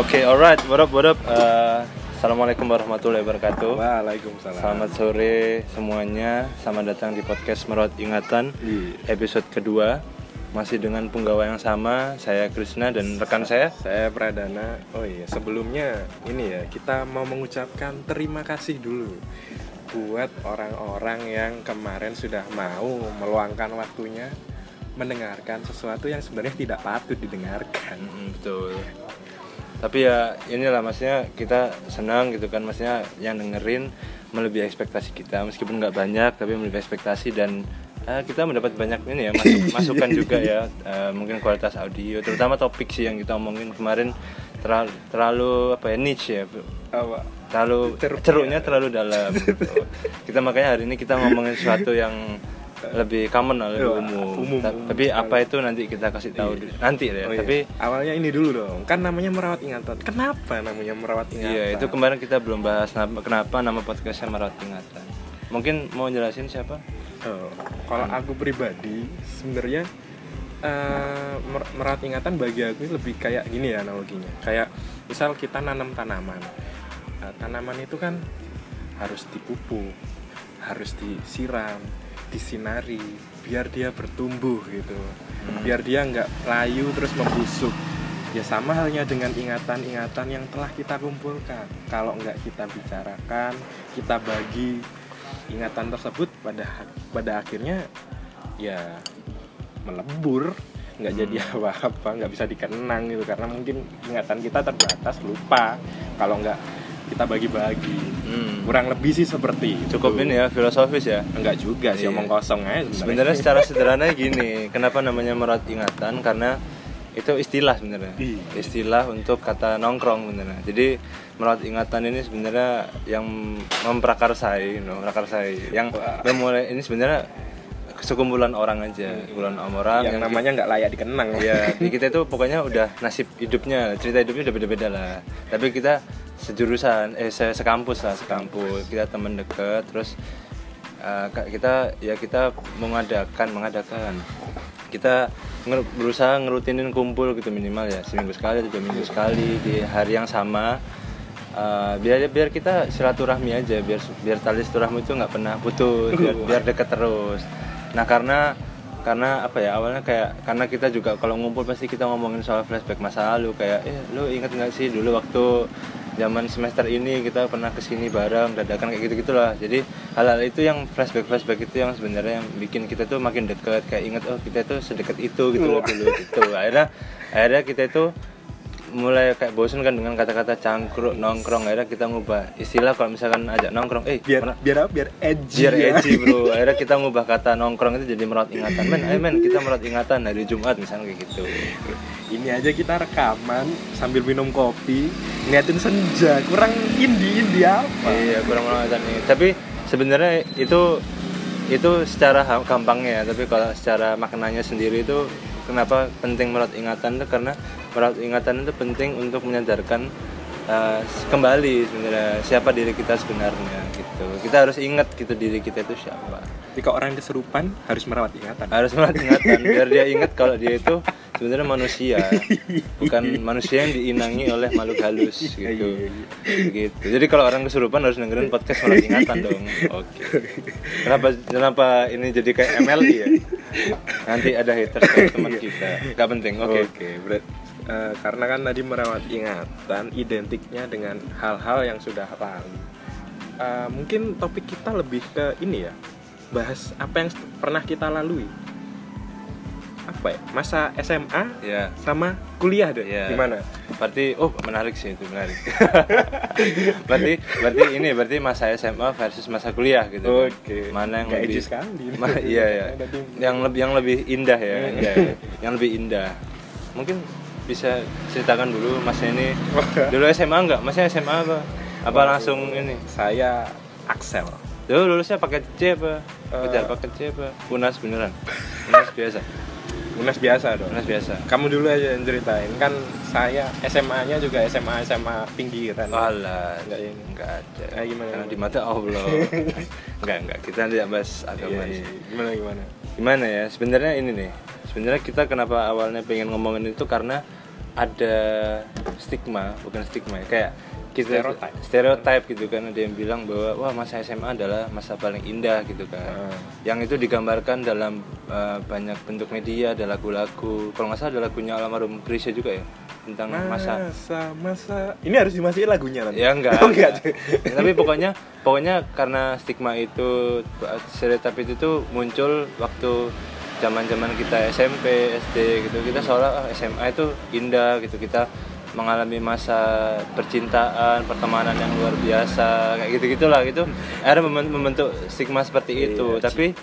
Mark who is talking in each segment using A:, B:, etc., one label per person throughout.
A: Oke, alright, what up, what up? Uh, Assalamualaikum warahmatullahi wabarakatuh.
B: Waalaikumsalam.
A: Selamat sore semuanya. Selamat datang di podcast Merawat Ingatan
B: Iya.
A: episode kedua. Masih dengan penggawa yang sama, saya Krisna dan rekan saya.
B: Saya Pradana. Oh iya, sebelumnya ini ya kita mau mengucapkan terima kasih dulu buat orang-orang yang kemarin sudah mau meluangkan waktunya mendengarkan sesuatu yang sebenarnya tidak patut didengarkan.
A: Mm, betul. Tapi ya inilah maksudnya kita senang gitu kan, maksudnya yang dengerin melebihi ekspektasi kita meskipun nggak banyak tapi melebihi ekspektasi dan eh, kita mendapat banyak ini ya masuk, masukan juga ya eh, mungkin kualitas audio terutama topik sih yang kita omongin kemarin terlalu, terlalu apa ya niche ya
B: Apa?
A: terlalu
B: Ceruk.
A: ceruknya terlalu dalam gitu. kita makanya hari ini kita ngomongin sesuatu yang lebih common lah, lebih umum.
B: umum,
A: Ta-
B: umum
A: tapi
B: sekali.
A: apa itu nanti kita kasih tahu
B: Iya.
A: nanti ya
B: Oh iya.
A: tapi
B: awalnya ini dulu dong. Kan namanya merawat ingatan. Kenapa namanya merawat ingatan?
A: Iya, itu kemarin kita belum bahas kenapa nama podcastnya merawat ingatan. Mungkin mau jelasin siapa?
B: Oh, kalau aku pribadi sebenarnya mer- merawat ingatan bagi aku lebih kayak gini ya analoginya. Kayak misal kita nanam tanaman. Nah, tanaman itu kan harus dipupuk, harus disiram, disinari, biar dia bertumbuh gitu.
A: Hmm.
B: Biar dia nggak layu terus membusuk. Ya sama halnya dengan ingatan-ingatan yang telah kita kumpulkan. Kalau nggak kita bicarakan, kita bagi ingatan tersebut pada pada akhirnya ya melebur nggak jadi apa-apa nggak bisa dikenang gitu karena mungkin ingatan kita terbatas lupa kalau nggak kita bagi-bagi
A: Hmm.
B: kurang lebih sih seperti itu.
A: Cukup ini ya filosofis ya.
B: enggak juga sih
A: Iya.
B: omong kosong aja
A: Sebenarnya secara sederhana gini, kenapa namanya merawat ingatan? Karena itu istilah sebenarnya.
B: Iya.
A: Istilah untuk kata nongkrong sebenarnya. Jadi merawat ingatan ini sebenarnya yang memprakarsai, you know, memprakarsai. Yang memulai ini sebenarnya sekumpulan orang aja, sekumpulan orang
B: yang namanya nggak layak dikenang
A: ya di kita itu pokoknya udah nasib hidupnya cerita hidupnya udah beda-beda lah tapi kita sejurusan eh se sekampus lah sekampus. Kita teman deket terus ka- kita ya kita mengadakan mengadakan. Kita nger- berusaha ngerutinin kumpul gitu minimal ya seminggu sekali atau dua minggu sekali di hari yang sama. Eh, biar biar kita silaturahmi aja biar biar tali silaturahmi itu nggak pernah putus biar, biar deket terus. Nah karena karena apa ya awalnya kayak karena kita juga kalau ngumpul pasti kita ngomongin soal flashback masa lalu kayak eh lu inget nggak sih dulu waktu zaman semester ini kita pernah ke sini bareng dadakan kayak gitu gitulah jadi hal-hal itu yang flashback flashback itu yang sebenarnya yang bikin kita tuh makin deket kayak inget oh kita tuh sedekat itu gitu loh dulu gitu. Akhirnya akhirnya kita itu mulai kayak bosen kan dengan kata-kata cangkruk nongkrong. Akhirnya kita ngubah istilah kalau misalkan ajak nongkrong eh
B: biar
A: mana-
B: biar apa? Biar edgy
A: biar
B: ya.
A: edgy bro. Akhirnya kita ngubah kata nongkrong itu jadi merawat ingatan. Men ayo men kita merawat ingatan hari Jumat misalnya kayak gitu.
B: Ini aja kita rekaman sambil minum kopi ngeliatin senja. Kurang indie indie apa?
A: Iya kurang merawat ini. Tapi sebenarnya itu itu secara gampangnya ya. Tapi kalau secara maknanya sendiri itu kenapa penting merawat ingatan itu? Karena merawat ingatan itu penting untuk menyadarkan uh, kembali sebenarnya siapa diri kita sebenarnya gitu. Kita harus ingat gitu diri kita itu siapa.
B: Jika orang keserupan harus merawat ingatan.
A: Harus merawat ingatan biar dia ingat kalau dia itu sebenarnya manusia bukan manusia yang diinangi oleh makhluk halus gitu. Gitu jadi kalau orang kesurupan harus dengerin podcast merawat ingatan dong. Oke. Kenapa kenapa ini jadi kayak MLI ya nanti ada haters teman kita nggak penting oke
B: Oke, berat. Eh, karena kan tadi merawat ingatan identiknya dengan hal-hal yang sudah lalu. Eh, mungkin topik kita lebih ke ini ya, bahas apa yang pernah kita lalui. Apa ya? Masa SMA
A: ya
B: sama kuliah deh.
A: Iya.
B: Gimana?
A: Berarti oh menarik sih itu menarik. Berarti berarti ini berarti masa SMA versus masa kuliah gitu
B: Oke.
A: mana yang
B: Nggak
A: lebih
B: sekali.
A: Ma- iya ya yang lebih yang lebih indah ya,
B: Iya.
A: indah ya. yang lebih indah. Mungkin bisa ceritakan dulu mas ini. Dulu SMA enggak masnya SMA apa? Apa langsung ini?
B: Saya Axel.
A: dulu lulusnya pakai C apa? Kejar pakai C apa? Unas beneran? Unas biasa?
B: Unas biasa dong.
A: unas biasa.
B: Kamu dulu aja yang ceritain. Kan saya SMA-nya juga SMA SMA pinggiran.
A: Alah,
B: Nggak ini.
A: enggak ada.
B: Eh, gimana,
A: Karena
B: gimana?
A: di mata Allah. enggak, enggak. Kita tidak bahas agama.
B: Iya, iya. Gimana gimana?
A: Gimana ya? Sebenarnya ini nih. Sebenarnya kita kenapa awalnya pengen ngomongin itu karena ada stigma bukan stigma ya, kayak kita
B: Stereotype.
A: stereotype gitu kan ada yang bilang bahwa wah masa SMA adalah masa paling indah gitu kan.
B: Ah.
A: yang itu digambarkan dalam uh, banyak bentuk media ada lagu-lagu. Kalau nggak salah ada lagunya almarhum Krisya juga ya tentang masa
B: masa. masa. Ini harus dimasukin lagunya nanti?
A: Ya enggak,
B: oh, enggak.
A: tapi pokoknya pokoknya karena stigma itu stereotip itu tuh muncul waktu zaman zaman kita SMP SD gitu. Kita seolah ah, SMA itu indah gitu. Kita mengalami masa percintaan pertemanan yang luar biasa kayak gitu gitulah gitu. Akhirnya memben- membentuk stigma seperti itu.
B: Iya,
A: tapi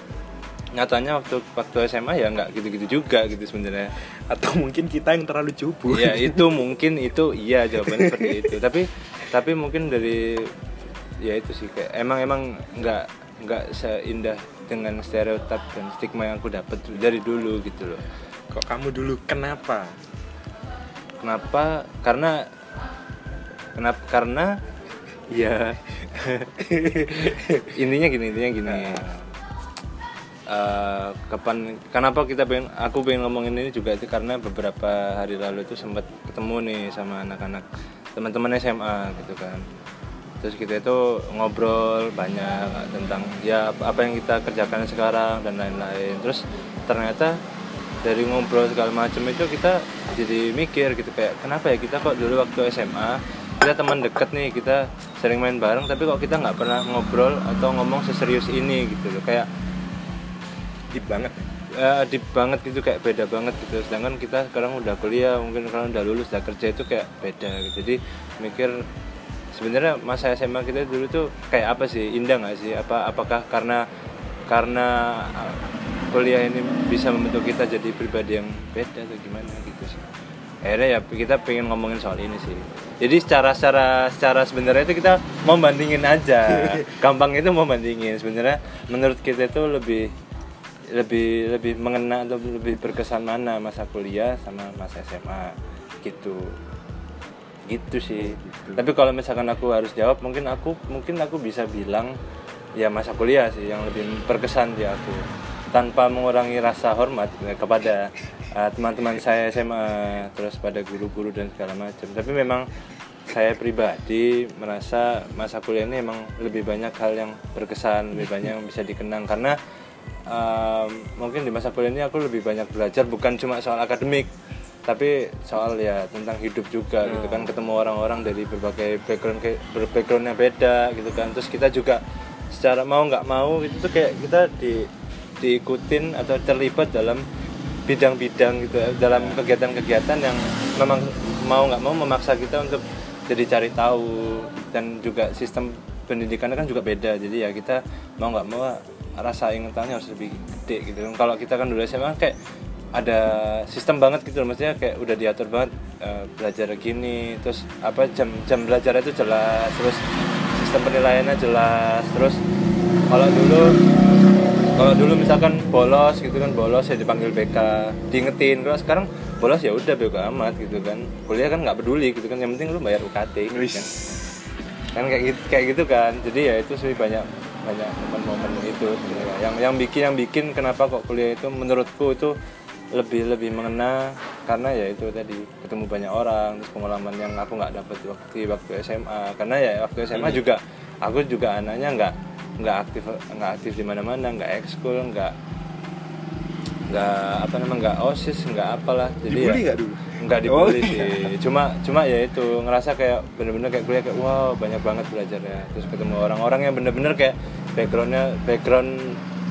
A: nyatanya waktu waktu SMA ya nggak gitu-gitu juga gitu sebenarnya.
B: Atau mungkin kita yang terlalu cupu.
A: Ya itu mungkin itu iya jawabannya seperti itu. Tapi tapi mungkin dari ya itu sih kayak emang emang nggak nggak seindah dengan stereotip dan stigma yang aku dapat dari dulu gitu loh.
B: Kok kamu dulu kenapa
A: kenapa? Karena kenapa karena ya intinya gini intinya gini. Eh, kapan kenapa kita pengen aku pengen ngomongin ini juga itu karena beberapa hari lalu itu sempat ketemu nih sama anak-anak teman-teman SMA gitu kan. Terus kita itu ngobrol banyak tentang ya apa yang kita kerjakan sekarang dan lain-lain. Terus ternyata dari ngobrol segala macam itu kita jadi mikir gitu kayak kenapa ya kita kok dulu waktu SMA kita teman deket nih kita sering main bareng tapi kok kita nggak pernah ngobrol atau ngomong seserius ini gitu loh. Kayak
B: deep banget.
A: Eh, deep banget gitu kayak beda banget gitu. Sedangkan kita sekarang udah kuliah mungkin sekarang udah lulus udah kerja itu kayak beda gitu. Jadi mikir sebenarnya masa SMA kita dulu tuh kayak apa sih? Indah nggak sih? Apa apakah karena karena uh, kuliah ini bisa membentuk kita jadi pribadi yang beda atau gimana gitu sih. Akhirnya ya kita pengen ngomongin soal ini sih. Jadi secara secara secara sebenarnya itu kita mau bandingin aja. Gampang itu mau bandingin. Sebenarnya menurut kita itu lebih lebih lebih mengena atau lebih berkesan mana masa kuliah sama masa SMA gitu. Gitu sih. Tapi kalau misalkan aku harus jawab mungkin aku mungkin aku bisa bilang ya masa kuliah sih yang lebih berkesan di aku tanpa mengurangi rasa hormat ya, kepada uh, teman-teman saya SMA terus pada guru-guru dan segala macam. Tapi memang saya pribadi merasa masa kuliah ini emang lebih banyak hal yang berkesan lebih banyak yang bisa dikenang. Karena um, mungkin di masa kuliah ini aku lebih banyak belajar bukan cuma soal akademik tapi soal ya tentang hidup juga gitu kan. Ketemu orang-orang dari berbagai background kayak background yang beda gitu kan. Terus kita juga secara mau nggak mau itu tuh kayak kita di diikutin atau terlibat dalam bidang-bidang gitu dalam kegiatan-kegiatan yang memang mau nggak mau memaksa kita untuk jadi cari tahu. Dan juga sistem pendidikannya kan juga beda jadi ya kita mau nggak mau rasa ingetannya harus lebih gede gitu. Kalau kita kan dulu SMA kayak ada sistem banget gitu maksudnya kayak udah diatur banget eh, belajar gini terus apa jam jam belajar itu jelas terus sistem penilaiannya jelas terus kalau dulu kalau dulu misalkan bolos gitu kan bolos ya dipanggil BK diingetin. Kalau sekarang bolos ya udah BK amat gitu kan. Kuliah kan nggak peduli gitu kan yang penting lu bayar UKT gitu kan. Kan kayak gitu kayak gitu kan. Jadi ya itu sih banyak banyak momen-momen itu sebenarnya. Yang yang bikin yang bikin kenapa kok kuliah itu menurutku itu lebih lebih mengena karena ya itu tadi ketemu banyak orang terus pengalaman yang aku nggak dapat waktu waktu SMA karena ya waktu SMA juga aku juga anaknya nggak nggak aktif nggak aktif di mana-mana nggak ekskul nggak nggak apa namanya nggak osis nggak apalah. Jadi
B: Dibully
A: ya,
B: nggak dulu?
A: nggak dibully
B: Oh.
A: sih. Cuma cuma ya itu ngerasa kayak bener-bener kayak kuliah kayak wow banyak banget belajarnya. Terus ketemu orang-orang yang bener-bener kayak backgroundnya background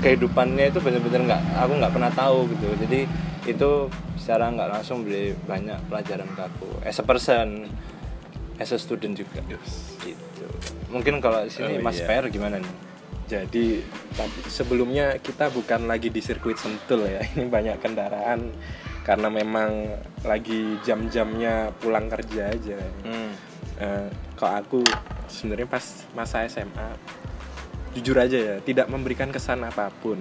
A: kehidupannya itu bener-bener nggak aku nggak pernah tahu gitu. Jadi itu secara nggak langsung beli banyak pelajaran ke aku as a person as a student juga. Gitu. Mungkin kalau di sini
B: Oh,
A: Mas
B: iya.
A: Per gimana nih
B: Jadi sebelumnya kita bukan lagi di sirkuit Sentul ya. Ini banyak kendaraan karena memang lagi jam-jamnya pulang kerja aja.
A: hmm.
B: Eh, kalau aku sebenarnya pas masa SMA jujur aja ya tidak memberikan kesan apa pun.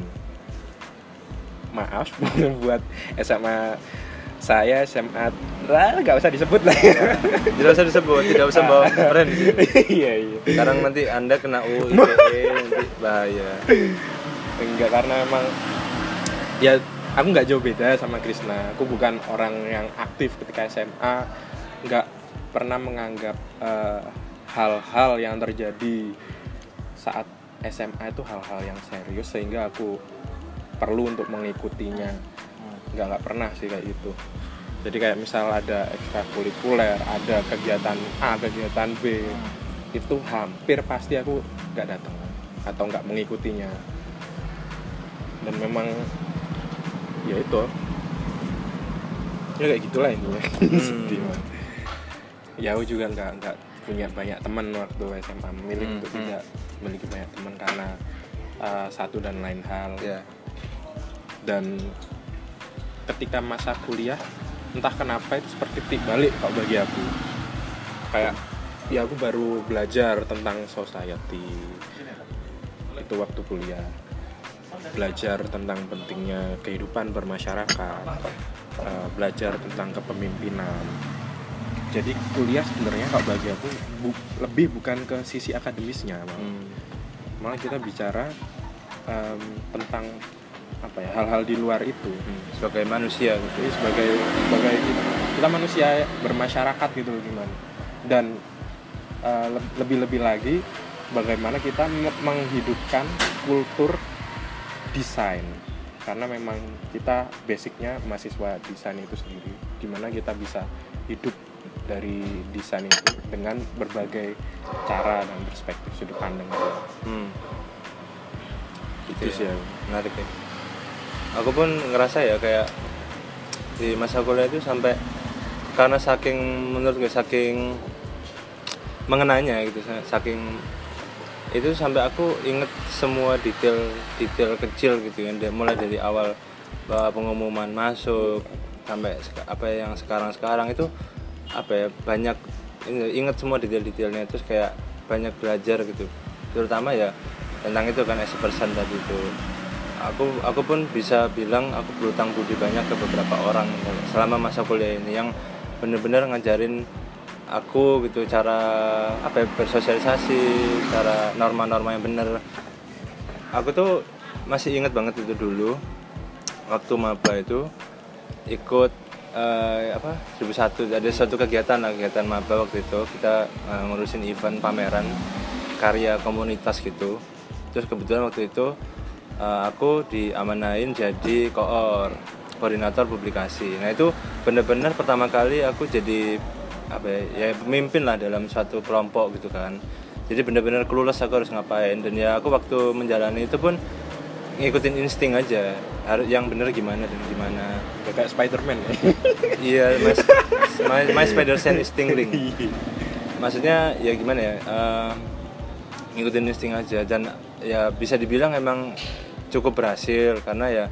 B: Maaf buat SMA saya SMA lah nggak usah disebut lah ya.
A: tidak usah disebut tidak usah bawa brand sini.
B: iya iya.
A: sekarang nanti anda kena UU ITE nanti bahaya
B: enggak karena emang ya aku nggak jauh beda sama Krisna aku bukan orang yang aktif ketika SMA nggak pernah menganggap eh, hal-hal yang terjadi saat SMA itu hal-hal yang serius sehingga aku perlu untuk mengikutinya nggak nggak pernah sih kayak gitu. Jadi kayak misal ada ekstrakurikuler ada kegiatan A kegiatan B itu hampir pasti aku nggak datang atau nggak mengikutinya. Dan memang ya itu. Ya kayak gitulah intinya. Banget. ya aku juga nggak nggak punya banyak teman waktu SMA memilih
A: Hmm,
B: untuk
A: hmm.
B: tidak memiliki banyak teman karena uh, satu dan lain hal.
A: Ya.
B: Dan ketika masa kuliah entah kenapa itu seperti titik balik kalau bagi aku. Kayak ya aku baru belajar tentang society. Itu waktu kuliah. Belajar tentang pentingnya kehidupan bermasyarakat. Eh, belajar tentang kepemimpinan. Jadi kuliah sebenarnya kalau bagi aku bu- lebih bukan ke sisi akademisnya malah.
A: Hmm.
B: malah kita bicara em, tentang apa ya hal-hal di luar itu
A: Hmm. sebagai manusia gitu
B: jadi sebagai sebagai kita, kita manusia bermasyarakat gitu loh gimana dan le- lebih-lebih lagi bagaimana kita me- menghidupkan kultur desain karena memang kita basicnya mahasiswa desain itu sendiri di mana kita bisa hidup dari desain itu dengan berbagai cara dan perspektif sudut pandang gitu.
A: Hmm.
B: Itu sih ya.
A: menarik ya aku pun ngerasa ya kayak di masa kuliah itu sampai karena saking menurut gue saking mengenanya gitu saking itu sampai aku inget semua detail detail kecil gitu kan mulai dari awal pengumuman masuk sampai apa yang sekarang sekarang itu apa ya banyak inget semua detail-detailnya terus kayak banyak belajar gitu. Terutama ya tentang itu kan as person tadi itu aku aku pun bisa bilang aku berutang budi banyak ke beberapa orang selama masa kuliah ini yang bener-bener ngajarin aku gitu cara apa ya, bersosialisasi cara norma-norma yang bener aku tuh masih ingat banget itu dulu waktu maba itu ikut eh, apa 2001 ada suatu kegiatan lah, kegiatan maba waktu itu. Kita eh, ngurusin event pameran karya komunitas gitu. Terus kebetulan waktu itu eh, aku diamanain jadi koor koordinator publikasi. Nah itu bener-bener pertama kali aku jadi apa ya, ya pemimpin lah dalam suatu kelompok gitu kan. Jadi bener-bener clueless aku harus ngapain. Dan ya aku waktu menjalani itu pun ngikutin insting aja. Harus yang bener gimana dan gimana.
B: Ya, kayak Spiderman ya.
A: Iya mas my, my spider sense is tingling maksudnya ya gimana ya eh, ngikutin insting aja. Dan ya bisa dibilang emang cukup berhasil karena ya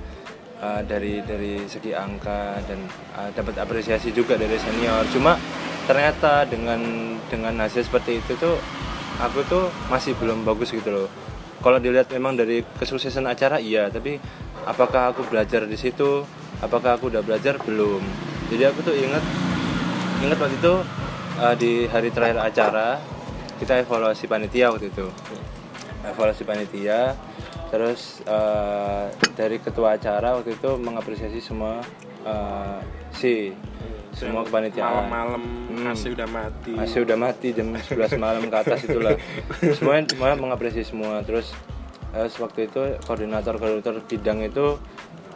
A: eh, dari dari segi angka dan eh, dapat apresiasi juga dari senior. Cuma ternyata dengan dengan hasil seperti itu tuh aku tuh masih belum bagus gitu loh. Kalau dilihat memang dari kesuksesan acara iya. Tapi apakah aku belajar di situ? Apakah aku udah belajar? Belum. Jadi aku tuh inget inget waktu itu eh, di hari terakhir acara kita evaluasi panitia waktu itu. Evaluasi panitia terus eh, dari ketua acara waktu itu mengapresiasi semua eh, si semua kepanitiaan.
B: malam-malam
A: Hmm.
B: AC udah mati.
A: Masih udah mati jam 11 malam ke atas itulah. Semuanya semuanya mengapresiasi semua. Terus eh, waktu itu koordinator koordinator bidang itu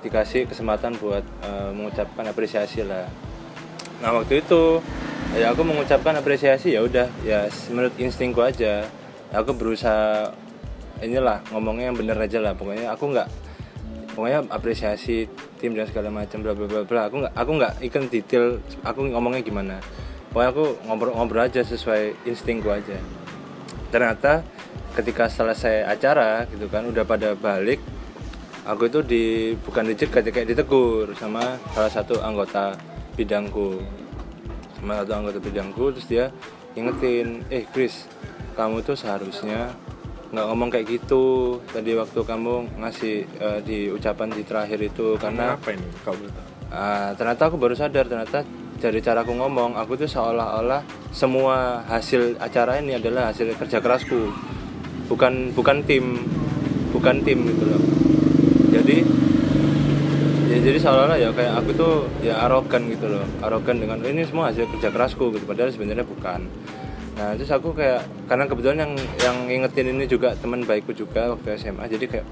A: dikasih kesempatan buat eh, mengucapkan apresiasi lah. Nah waktu itu ya aku mengucapkan apresiasi ya udah. Ya menurut instingku aja aku berusaha inilah ngomongnya yang bener aja lah. Pokoknya aku nggak pokoknya apresiasi tim dan segala macam bla bla bla bla. Aku nggak aku nggak ikan detail aku ngomongnya gimana. Pokoknya aku ngobrol-ngobrol aja sesuai insting gua aja. Ternyata ketika selesai acara gitu kan udah pada balik aku itu di bukan dicegat ya, kayak ditegur sama salah satu anggota bidangku. Sama satu anggota bidangku terus dia ingetin eh Chris kamu tuh seharusnya nggak ngomong kayak gitu. Tadi waktu kamu ngasih eh, di ucapan di terakhir itu karena
B: apa ini kau boleh tahu?
A: Ah, ternyata aku baru sadar ternyata dari cara aku ngomong aku tuh seolah-olah semua hasil acara ini adalah hasil kerja kerasku. Bukan bukan tim bukan tim gitu loh. Jadi ya jadi seolah-olah ya kayak aku tuh ya arogan gitu loh. Arogan dengan ini semua hasil kerja kerasku gitu. Padahal sebenarnya bukan nah terus aku kayak karena kebetulan yang yang ngingetin ini juga teman baikku juga waktu SMA jadi kayak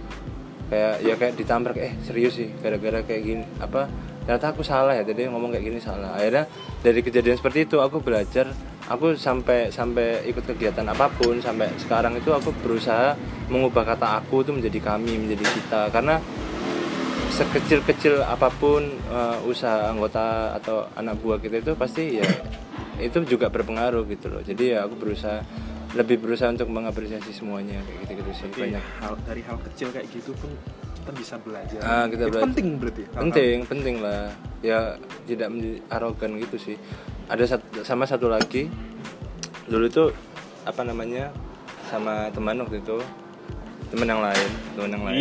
A: kayak ya kayak ditabrak eh serius sih gara-gara kayak gini apa ternyata aku salah ya tadi ngomong kayak gini salah. Akhirnya dari kejadian seperti itu aku belajar aku sampai sampai ikut kegiatan apa pun sampai sekarang itu aku berusaha mengubah kata aku itu menjadi kami menjadi kita karena sekecil-kecil apa pun uh, usaha anggota atau anak buah kita itu pasti ya itu juga berpengaruh gitu loh. Jadi ya aku berusaha lebih berusaha untuk mengapresiasi semuanya kayak gitu gitu sih banyak.
B: hal dari hal kecil kayak gitu pun kita bisa belajar.
A: Ah, kita
B: itu
A: belajar.
B: penting berarti hal-hal.
A: Penting penting lah. Ya tidak menjadi arogan gitu sih. Ada satu, sama satu lagi dulu itu apa namanya sama teman waktu itu teman yang lain teman yang lain.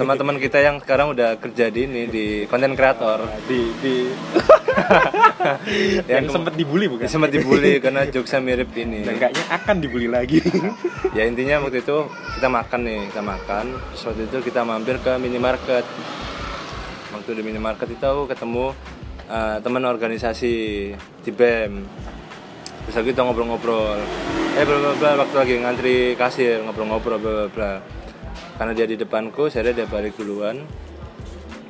A: Teman-teman kita yang sekarang udah kerja di ini di konten kreator.
B: Di di. Yang
A: Yang
B: sempat dibully bukan?
A: Sempat dibully karena jokesnya mirip ini.
B: Dan kayaknya akan dibully lagi.
A: Ya intinya waktu itu kita makan nih kita makan. Terus waktu itu kita mampir ke minimarket. Waktu di minimarket itu aku ketemu uh, teman organisasi di BEM terus lagi kita ngobrol-ngobrol eh bla bla bla waktu lagi ngantri kasir ngobrol-ngobrol bla bla bla. Karena dia di depanku saya dia balik duluan.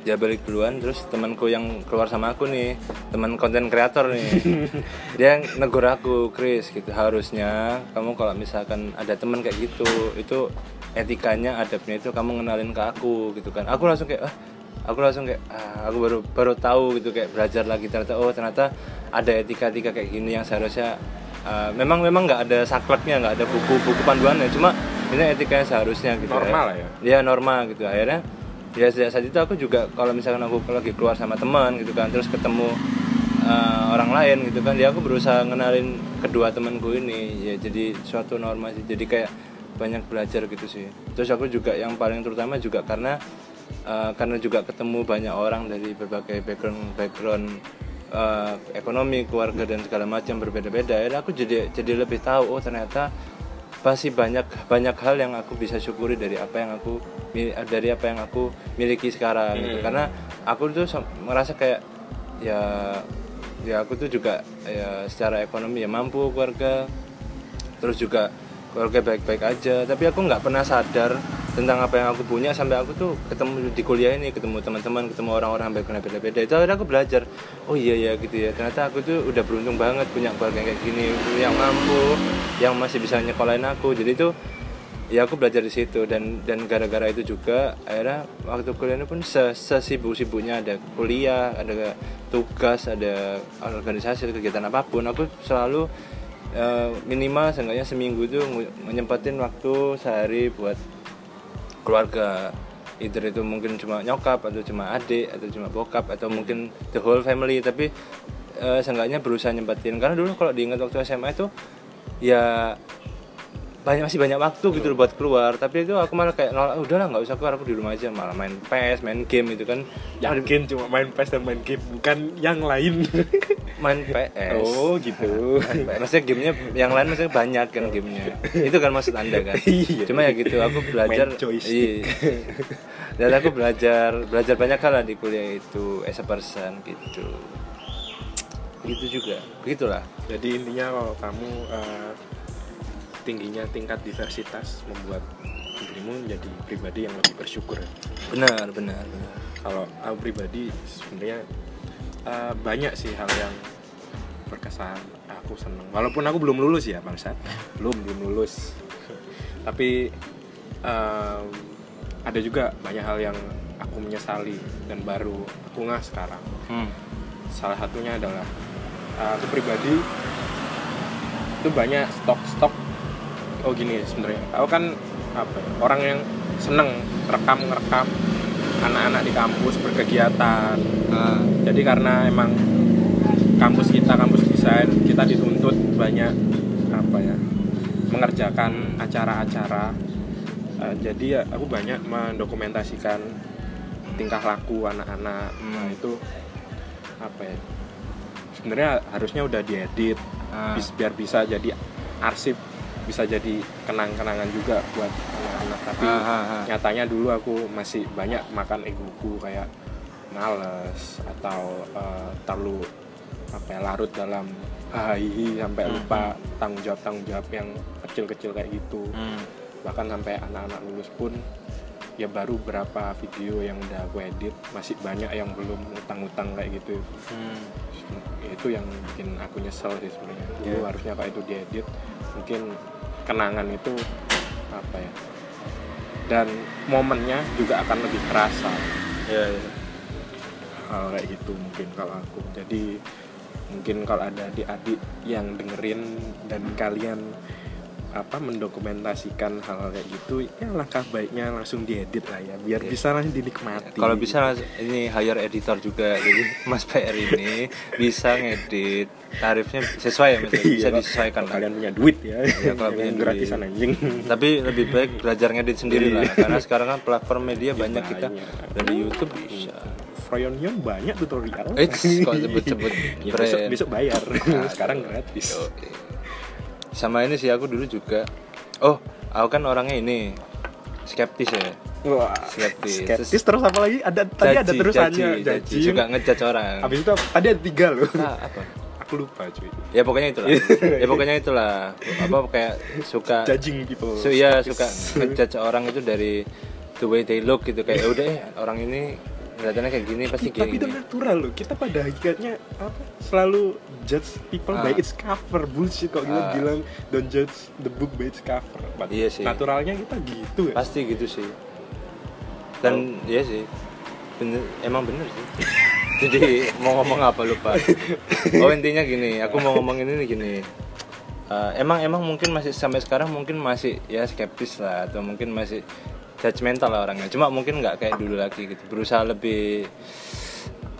A: Dia balik duluan terus temanku yang keluar sama aku nih teman konten kreator nih. Dia negur aku Chris gitu harusnya kamu kalau misalkan ada teman kayak gitu itu etikanya adabnya itu kamu ngenalin ke aku gitu kan. Aku langsung kayak ah aku langsung kayak ah, aku baru baru tahu gitu kayak belajar lagi ternyata oh ternyata ada etika-etika kayak gini yang seharusnya ah, memang memang nggak ada sakleknya nggak ada buku-buku panduannya. Cuma ini etika yang seharusnya gitu
B: Normal lah ya?
A: Iya normal gitu. Akhirnya ya sejak saat itu aku juga kalau misalkan aku lagi keluar sama teman gitu kan terus ketemu uh, orang lain gitu kan ya aku berusaha ngenalin kedua temanku ini. Ya jadi suatu norma sih. Jadi kayak banyak belajar gitu sih. Terus aku juga yang paling terutama juga karena uh, karena juga ketemu banyak orang dari berbagai background background uh, ekonomi keluarga dan segala macam berbeda-beda ya aku jadi jadi lebih tahu oh ternyata pasti banyak banyak hal yang aku bisa syukuri dari apa yang aku dari apa yang aku miliki sekarang gitu. karena aku tuh merasa kayak ya ya aku tuh juga ya secara ekonomi ya mampu keluarga terus juga keluarga baik-baik aja. Tapi aku nggak pernah sadar tentang apa yang aku punya sampai aku tuh ketemu di kuliah ini ketemu teman-teman ketemu orang-orang yang beda-beda. Itu akhirnya aku belajar oh iya ya gitu ya. Ternyata aku tuh udah beruntung banget punya keluarga kayak gini yang mampu yang masih bisa nyekolahin aku. Jadi tuh ya aku belajar di situ. Dan dan gara-gara itu juga akhirnya waktu kuliah ini pun se- sesibuk-sibuknya ada kuliah ada tugas ada organisasi kegiatan apa pun aku selalu eh, minimal seenggaknya seminggu itu menyempatin waktu sehari buat keluarga. Either itu mungkin cuma nyokap atau cuma adik atau cuma bokap atau mungkin the whole family. Tapi eh, seenggaknya berusaha nyempatin. Karena dulu kalau diingat waktu SMA itu ya banyak masih banyak waktu gitu loh buat keluar. Tapi itu aku malah kayak nolak "Ah, udahlah nggak usah keluar aku di rumah aja. Malah main PS main game gitu kan.
B: Yakin cuma main PS dan main game bukan yang lain.
A: Main PS
B: oh gitu.
A: Maksudnya gamenya yang lain maksudnya banyak kan gamenya. Itu kan maksud anda kan.
B: Iya.
A: cuma ya gitu aku belajar iya. dan aku belajar belajar banyak hal di kuliah itu as a person gitu. Gitu juga. Begitulah.
B: Jadi intinya kalau kamu eh, tingginya tingkat diversitas membuat dirimu menjadi pribadi yang lebih bersyukur.
A: Benar benar benar.
B: Kalau aku pribadi sebenarnya eh, banyak sih hal yang berkesan. Aku seneng. Walaupun aku belum lulus ya bangsat. Belum belum lulus. Tapi em, ada juga banyak hal yang aku menyesali dan baru aku ngeh sekarang.
A: Hmm.
B: salah satunya adalah uh, aku pribadi itu banyak stok-stok oh gini sebenarnya. Aku kan apa ya, orang yang seneng rekam ngerekam anak-anak di kampus berkegiatan.
A: Ah,
B: jadi karena emang kampus kita kampus desain kita dituntut banyak apa ya mengerjakan acara-acara. Uh, jadi ya aku banyak mendokumentasikan tingkah laku anak-anak. Nah
A: Hmm.
B: itu apa ya sebenarnya harusnya udah diedit
A: ah.
B: biar bisa jadi arsip bisa jadi kenang-kenangan juga buat anak-anak tapi
A: Ah, ah, ah.
B: nyatanya dulu aku masih banyak makan egoku kayak males atau eh, terlalu apa ya larut dalam hahihi sampai
A: Hmm,
B: lupa tanggung jawab tanggung jawab yang kecil-kecil kayak gitu
A: Hmm.
B: bahkan sampai anak-anak lulus pun ya baru berapa video yang udah aku edit masih banyak yang belum utang-utang kayak gitu
A: Hmm.
B: itu yang bikin aku nyesel sih sebenarnya dulu
A: Iya.
B: harusnya kalau itu diedit mungkin kenangan itu apa ya? Dan momennya juga akan lebih terasa
A: Ya, ya.
B: hal kayak gitu mungkin kalau aku. Jadi mungkin kalau ada adik-adik yang dengerin dan kalian apa mendokumentasikan hal kayak gitu ya langkah baiknya langsung diedit lah ya biar
A: Iya.
B: bisa langsung dinikmati
A: Kalau bisa ini hire editor juga, jadi Mas PR ini bisa ngedit tarifnya sesuai ya, ya? bisa
B: Iya,
A: disesuaikan
B: kalau
A: lah.
B: kalian punya duit ya,
A: Iya, kalau punya
B: gratisan anjing
A: Tapi lebih baik belajar ngedit sendiri lah,
B: Iya.
A: karena sekarang kan platform media banyak kita dari YouTube bisa.
B: Froyonion banyak tutorial
A: Eh, kok sebut-sebut
B: Ya, besok, besok bayar
A: Aduh.
B: sekarang gratis
A: Oke. Sama ini sih aku dulu juga. Oh, aku kan orangnya ini skeptis ya.
B: Wah,
A: Skeptis.
B: skeptis terus apa lagi? Ada tadi ada
A: Jaji,
B: terusannya,
A: jaji, jaji.
B: judging.
A: Suka ngejudge orang.
B: Habis itu tadi ada tiga loh.
A: Ah, apa?
B: Aku lupa cuy.
A: Ya pokoknya itulah. ya pokoknya itulah. Apa kayak suka
B: Judging people.
A: So iya
B: Skeptis.
A: suka ngejudge orang itu dari the way they look gitu kayak "Ya udah eh, orang ini kelihatannya kayak gini pasti
B: Tapi
A: kayak
B: itu
A: gini.
B: natural loh. Kita pada hakikatnya apa? Selalu judge people
A: Ah.
B: by its cover. Bullshit kok kita
A: Ah.
B: bilang don't judge the book by its cover. But
A: Iya sih.
B: Naturalnya kita gitu ya.
A: Pasti gitu sih. Dan iya sih. Bener, emang bener sih. Jadi mau ngomong apa lupa. Oh intinya gini, aku mau ngomongin ini gini. Eh, emang emang mungkin masih sampai sekarang mungkin masih ya skeptis lah atau mungkin masih judgmental lah orangnya. Cuma mungkin nggak kayak dulu lagi gitu. Berusaha lebih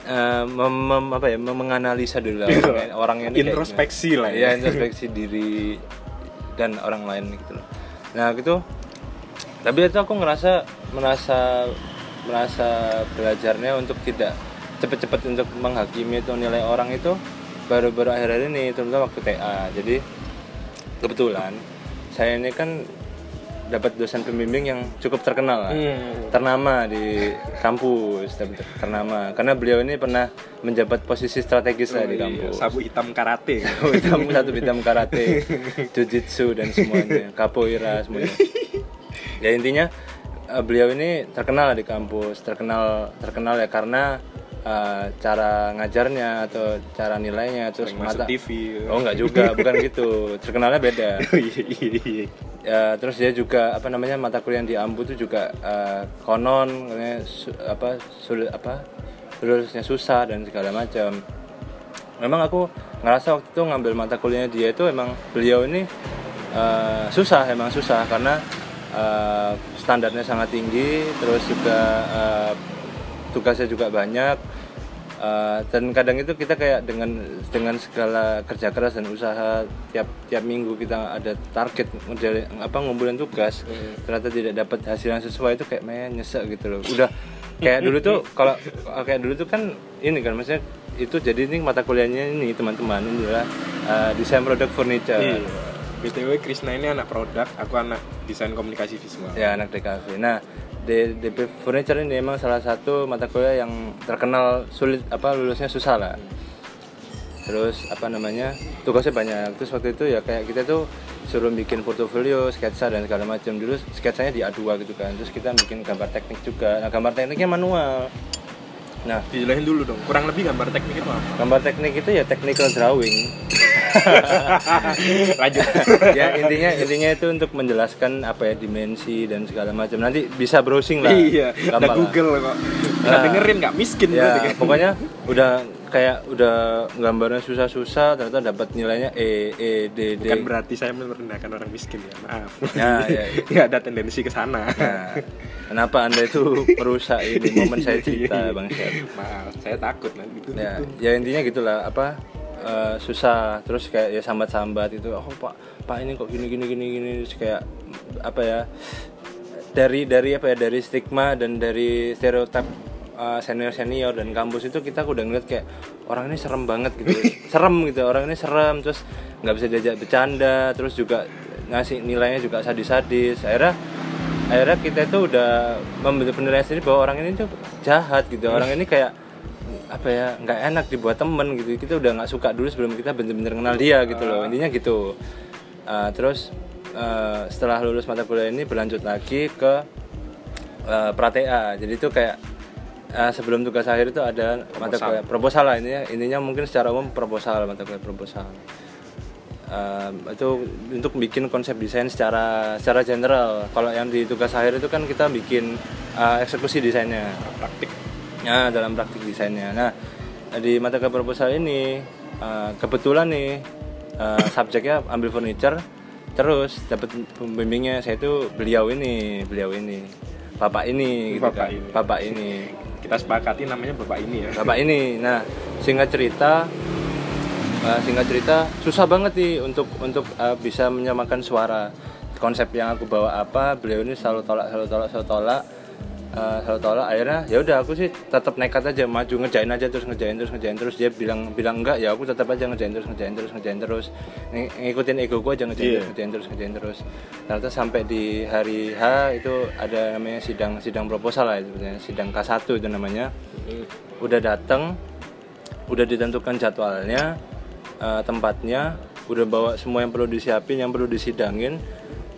A: eh, mem- mem- apa ya mem- menganalisa dulu lah orangnya, orangnya kayak
B: Introspeksi lah ya.
A: Iya, introspeksi diri dan orang lain gitu loh. Nah, gitu. Tapi itu aku ngerasa merasa merasa belajarnya untuk tidak cepet-cepet untuk menghakimi atau nilai orang itu baru-baru akhir-akhir ini terutama waktu TA. Jadi kebetulan saya ini kan dapat dosen pembimbing yang cukup terkenal lah
B: Hmm.
A: ternama di kampus ter- ternama karena beliau ini pernah menjabat posisi strategis lah di
B: Oh, iya.
A: kampus
B: Sabu hitam karate.
A: Satu hitam satu hitam karate jujitsu dan semuanya capoeira semuanya ya intinya eh, beliau ini terkenal di kampus terkenal terkenal ya karena eh, cara ngajarnya atau cara nilainya terus
B: masuk
A: mata
B: TV.
A: oh enggak juga bukan gitu. Terkenalnya beda. Ya terus dia juga apa namanya mata kuliah yang di Ambu itu juga eh, konon katanya su- apa sulit apa lulusnya susah dan segala macam. Memang aku ngerasa waktu itu ngambil mata kuliahnya dia itu emang beliau ini eh, susah emang susah. Karena eh, standarnya sangat tinggi terus juga eh, tugasnya juga banyak. Eh, dan kadang itu kita kayak dengan dengan segala kerja keras dan usaha tiap tiap minggu kita ada target model apa ngumpulin tugas ternyata tidak dapat hasil yang sesuai itu kayak main nyesek gitu loh. Udah kayak dulu tuh kalau kayak dulu tuh kan ini kan maksudnya itu jadi ini mata kuliahnya ini teman-teman ini adalah eh, desain produk furniture.
B: Iya. BTW Krisna ini anak produk, aku anak desain komunikasi visual.
A: ya anak DKV nah DP Furniture ini memang salah satu mata kuliah yang terkenal sulit apa lulusnya susah lah. Terus apa namanya tugasnya banyak. Terus waktu itu ya kayak kita tuh suruh bikin portofolio sketsa dan segala macam. Dulu sketsanya di A2 gitu kan. Terus kita bikin gambar teknik juga. Nah gambar tekniknya manual. Nah
B: Dijelasin dulu dong, kurang lebih gambar teknik itu apa?
A: gambar teknik itu ya technical drawing
B: Lanjut.
A: ya intinya intinya itu untuk menjelaskan apa ya dimensi dan segala macam nanti bisa browsing lah
B: iya, udah
A: Gampang lah.
B: Google kok. Bisa
A: Nah.
B: dengerin nggak miskin
A: ya
B: berarti kan?
A: pokoknya udah kayak udah gambarnya susah-susah ternyata dapat nilainya E E D D
B: Bukan berarti saya merendahkan orang miskin ya, maaf.
A: Ya, ya, ya.
B: Nggak ada tendensi ke sana.
A: nah kenapa anda itu merusak ini momen saya cerita bang Syed
B: Maaf, saya takut nanti
A: ya ya intinya gitulah apa eh, susah. Terus kayak ya sambat-sambat itu oh pak pak ini kok gini gini gini gini. Terus kayak apa ya dari dari apa ya dari stigma dan dari stereotip senior senior dan kampus itu kita udah ngeliat kayak orang ini serem banget gitu. Serem gitu orang ini serem terus nggak bisa diajak bercanda terus juga ngasih nilainya juga sadis-sadis. Akhirnya akhirnya kita itu udah membentuk penilaian sendiri bahwa orang ini tuh jahat gitu. Orang ini kayak apa ya nggak enak dibuat temen gitu. Kita udah nggak suka dulu sebelum kita bener-bener kenal dia gitu loh. Intinya gitu. Uh, terus uh, setelah lulus mata kuliah ini berlanjut lagi ke uh, pratea. Jadi itu kayak uh, sebelum tugas akhir itu ada mata
B: Proposal.
A: kuliah. Proposal lah intinya. Intinya mungkin secara umum proposal mata kuliah proposal. Um, itu untuk bikin konsep desain secara secara general. Kalau yang di tugas akhir itu kan kita bikin uh, eksekusi desainnya.
B: Praktik
A: Ya, dalam praktik desainnya. Nah, di mata kuliah proposal ini uh, kebetulan nih uh, subjeknya ambil furniture, terus dapat pembimbingnya saya itu beliau ini, beliau ini, bapak ini, gitu
B: Bapak
A: kan.
B: ini.
A: bapak ini,
B: kita sepakati namanya bapak ini ya
A: bapak ini. Nah, singkat cerita, uh, singkat cerita susah banget nih untuk untuk uh, bisa menyamakan suara. Konsep yang aku bawa apa, beliau ini selalu tolak, selalu tolak, selalu tolak. Uh, selalu tolak. Akhirnya ya udah aku sih tetap nekat aja maju ngerjain aja terus ngerjain terus ngerjain terus. Dia bilang bilang enggak ya aku tetap aja ngerjain terus ngerjain terus ngerjain terus. Ng- ngikutin ego gue aja ngerjain
B: Iya.
A: terus ngerjain terus ngerjain terus. Ternyata sampai di hari H itu ada namanya sidang sidang proposal lah itu sebenarnya. Sidang K1 itu namanya. Udah datang udah ditentukan jadwalnya eh, tempatnya udah bawa semua yang perlu disiapin yang perlu disidangin.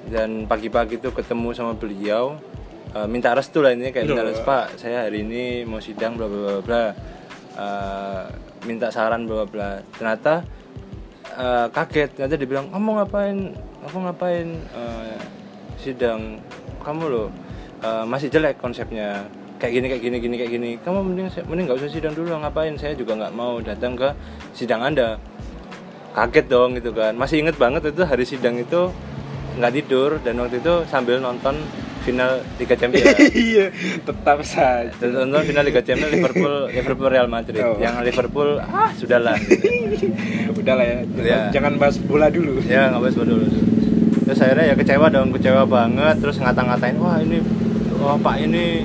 A: Dan pagi-pagi tuh ketemu sama beliau eh, minta restu lah ini kayak minta restu pak saya hari ini mau sidang bla bla bla bla. Eh, minta saran bla bla ternyata eh, kaget. Ternyata dibilang kamu ngapain? Aku ngapain eh, sidang kamu loh? Eh, masih jelek konsepnya. Kayak gini kayak gini gini kayak gini. Kamu mending mending nggak usah sidang dulu. Ngapain? Saya juga nggak mau datang ke sidang anda. Kaget dong gitu kan. Masih inget banget itu hari sidang itu nggak tidur. Dan waktu itu sambil nonton final Liga Champions.
B: Iya tetap saja.
A: Dan nonton final Liga Champions Liverpool Liverpool Real Madrid.
B: Oh.
A: yang Liverpool ah sudahlah.
B: Udah lah ya.
A: Iya.
B: jangan bahas bola dulu.
A: Ya nggak boleh dulu. Terus akhirnya ya kecewa dong kecewa banget. Terus ngata-ngatain wah ini wah pak ini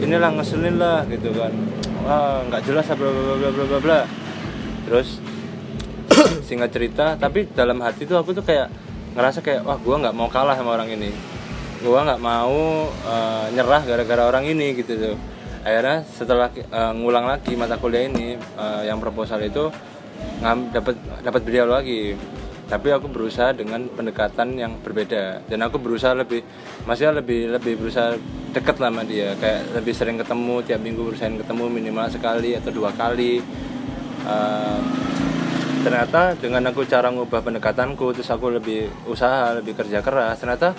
A: inilah ngeselin lah gitu kan. Wah nggak jelas bla bla bla bla bla bla. Terus singkat cerita tapi dalam hati tuh aku tuh kayak ngerasa kayak wah gua nggak mau kalah sama orang ini gua nggak mau eh, nyerah gara-gara orang ini gitu tuh. Akhirnya setelah eh, ngulang lagi mata kuliah ini eh, yang proposal itu dapat dapat beliau lagi. Tapi aku berusaha dengan pendekatan yang berbeda. Dan aku berusaha lebih maksudnya lebih lebih berusaha deket lah sama dia. Kayak lebih sering ketemu tiap minggu berusaha ketemu minimal sekali atau dua kali. Eh, ternyata dengan aku cara ngubah pendekatanku terus aku lebih usaha lebih kerja keras ternyata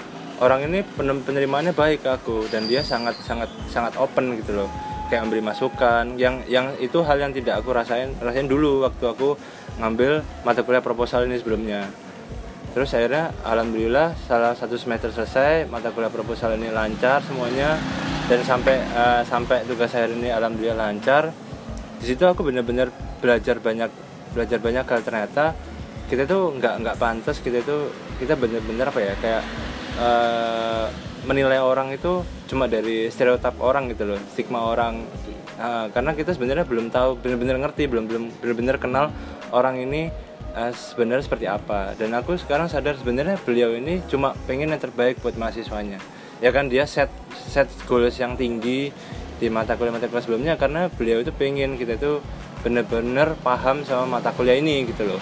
A: orang ini penerimaannya baik ke aku dan dia sangat sangat sangat open gitu loh. Kayak memberi masukan yang yang itu hal yang tidak aku rasain rasain dulu waktu aku ngambil mata kuliah proposal ini sebelumnya. Terus akhirnya alhamdulillah salah satu semester selesai mata kuliah proposal ini lancar semuanya. Dan sampai eh, sampai tugas akhir ini alhamdulillah lancar. Di situ aku benar-benar belajar banyak belajar banyak hal. Ternyata kita tuh nggak nggak pantas kita itu kita benar-benar apa ya kayak eh, menilai orang itu cuma dari stereotip orang gitu loh stigma orang. Ah, karena kita sebenarnya belum tahu benar-benar ngerti belum belum benar-benar kenal orang ini eh, sebenarnya seperti apa. Dan aku sekarang sadar sebenarnya beliau ini cuma pengen yang terbaik buat mahasiswanya. Ya kan dia set set goals yang tinggi di mata kuliah mata kuliah sebelumnya karena beliau itu pengen kita itu benar-benar paham sama mata kuliah ini gitu loh.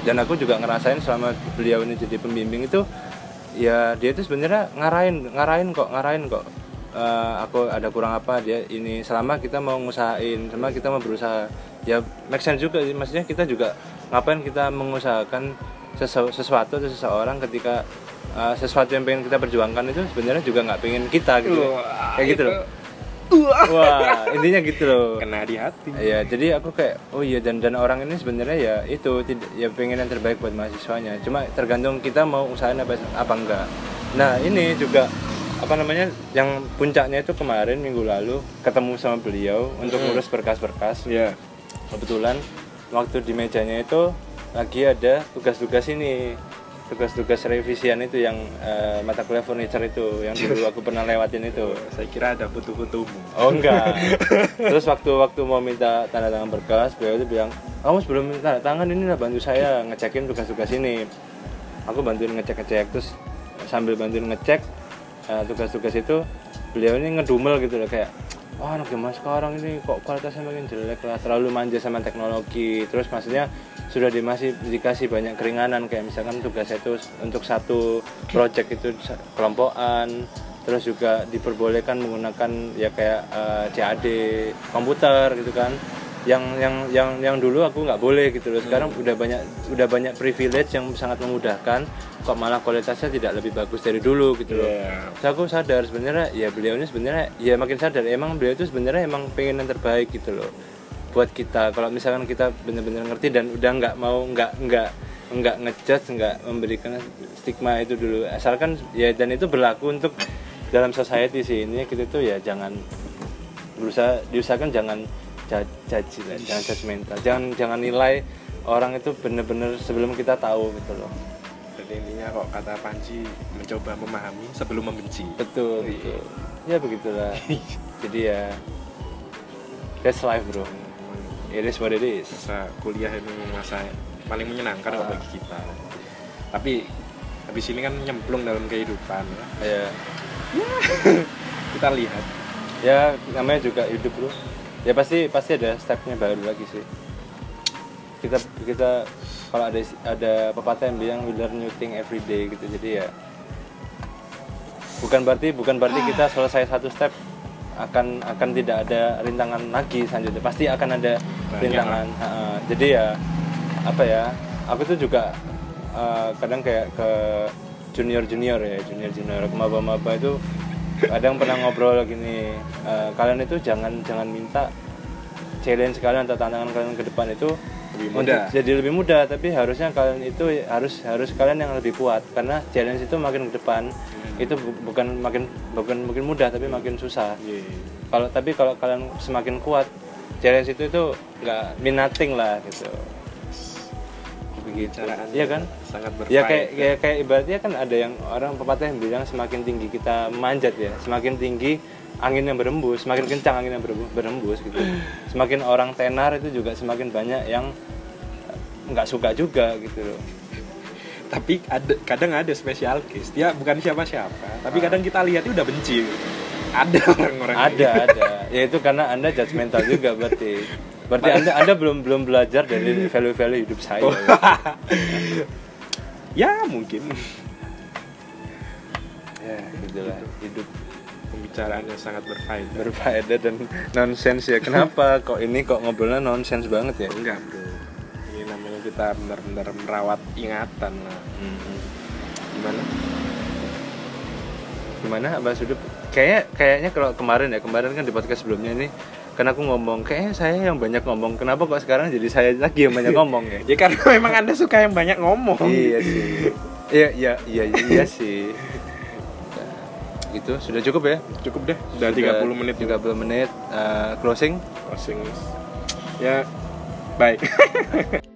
A: Dan aku juga ngerasain selama beliau ini jadi pembimbing itu ya dia itu sebenarnya ngarahin ngarahin kok ngarahin kok. Eh, aku ada kurang apa dia ini selama kita mau ngusahain selama kita mau berusaha ya make sense juga sih. Maksudnya kita juga ngapain kita mengusahakan sesu- sesuatu atau seseorang ketika eh, sesuatu yang pengen kita perjuangkan itu sebenarnya juga nggak pengen kita gitu
B: Wah,
A: kayak gitu
B: itu-
A: loh wah intinya gitu loh
B: kena di hati
A: Ya, jadi aku kayak oh iya dan dan orang ini sebenarnya ya itu tidak ya pengen yang terbaik buat mahasiswanya. Cuma tergantung kita mau usahain apa apa enggak. Nah, ini juga apa namanya yang puncaknya itu kemarin minggu lalu ketemu sama beliau untuk ngurus berkas-berkas.
B: ya
A: Kebetulan waktu di mejanya itu lagi ada tugas-tugas ini tugas-tugas revisian itu yang eh, mata kuliah furniture itu yang dulu aku pernah lewatin itu
B: saya kira ada foto-fotomu
A: Oh enggak. Terus waktu-waktu mau minta tanda tangan berkas, beliau itu bilang, kamu sebelum minta tanda tangan ini lah bantu saya ngecekin tugas-tugas ini. aku bantuin ngecek ngecek terus sambil bantuin ngecek eh, tugas-tugas itu beliau ini ngedumel gitu loh kayak wah anak zaman sekarang ini kok kualitasnya makin jelek lah terlalu manja sama teknologi terus maksudnya sudah dimasih dikasih banyak keringanan kayak misalkan tugasnya itu untuk satu project itu kelompokan terus juga diperbolehkan menggunakan ya kayak eh, CAD komputer gitu kan. Yang yang yang yang dulu aku nggak boleh gitu loh. Sekarang udah banyak udah banyak privilege yang sangat memudahkan kok malah kualitasnya tidak lebih bagus dari dulu gitu loh.
B: Iya.
A: Terus aku sadar sebenarnya ya beliau ini sebenarnya ya makin sadar emang beliau itu sebenarnya emang pengen yang terbaik gitu loh buat kita. Kalau misalkan kita benar-benar ngerti dan udah nggak mau nggak nggak nggak ngejudge nggak memberikan stigma itu dulu. Asalkan ya dan itu berlaku untuk dalam society sih. Ini kita tuh ya jangan berusaha diusahakan jangan ja- judge lah, jangan judgmental. Jangan jangan nilai orang itu bener-bener sebelum kita tahu gitu loh.
B: Jadi intinya kok kata Panji mencoba memahami sebelum membenci.
A: betul betul. Ya begitulah. Jadi ya that's life bro it is what it is
B: Masa kuliah ini masa paling menyenangkan
A: Ah.
B: bagi kita. Tapi habis ini kan nyemplung dalam kehidupan ya.
A: ya
B: Kita lihat.
A: ya namanya juga hidup bro ya pasti pasti ada stepnya baru lagi sih kita kita kalau ada ada pepatah yang bilang we learn new thing every day gitu jadi ya bukan berarti bukan berarti kita selesai satu step akan akan tidak ada rintangan lagi selanjutnya pasti akan ada rintangan Ha-ha. jadi ya apa ya aku tuh juga uh, kadang kayak ke junior junior ya junior junior ke maba maba itu kadang pernah ngobrol gini uh, kalian itu jangan jangan minta challenge kalian atau tantangan kalian ke depan itu
B: Lebih
A: untuk
B: mudah.
A: jadi lebih mudah tapi harusnya kalian itu harus harus kalian yang lebih kuat karena challenge itu makin ke depan itu bu- bukan makin bukan makin mudah tapi makin susah
B: Iya.
A: kalau tapi kalau kalian semakin kuat challenge itu itu nggak mean nothing lah gitu. Begitu iya kan?
B: sangat berfaedah.
A: ya kayak kayak kayak ibaratnya kan ada yang orang pepatah yang bilang semakin tinggi kita manjat ya semakin tinggi angin yang berembus semakin kencang angin yang berembus, gitu. Semakin orang tenar itu juga semakin banyak yang nggak suka juga gitu. Loh
B: tapi ada kadang ada spesial case. Dia bukan siapa-siapa tapi kadang kita lihat udah benci ada orang-orang
A: ada ada. Ya itu karena anda judgmental juga berarti. Berarti anda anda belum belum belajar dari value-value hidup saya.
B: Oh. ya mungkin.
A: Ya gitulah hidup.
B: Pembicaraan yang sangat berfaedah.
A: Berfaedah dan nonsens ya. Kenapa kok ini kok ngobrolnya nonsens banget ya?
B: Enggak bro. Ini namanya kita benar-benar merawat ingatan lah.
A: Hmm.
B: gimana?
A: Gimana bahas hidup kayaknya kayaknya kalau kemarin ya kemarin kan di podcast sebelumnya ini karena aku ngomong kayaknya saya yang banyak ngomong kenapa kok sekarang jadi saya lagi yang banyak ngomong ya?
B: Ya karena memang anda suka yang banyak ngomong.
A: Iya sih. Iya iya iya iya sih. Gitu sudah cukup ya?
B: Cukup deh sudah 30 menit.
A: 30 menit eh, closing.
B: Closing. Ya baik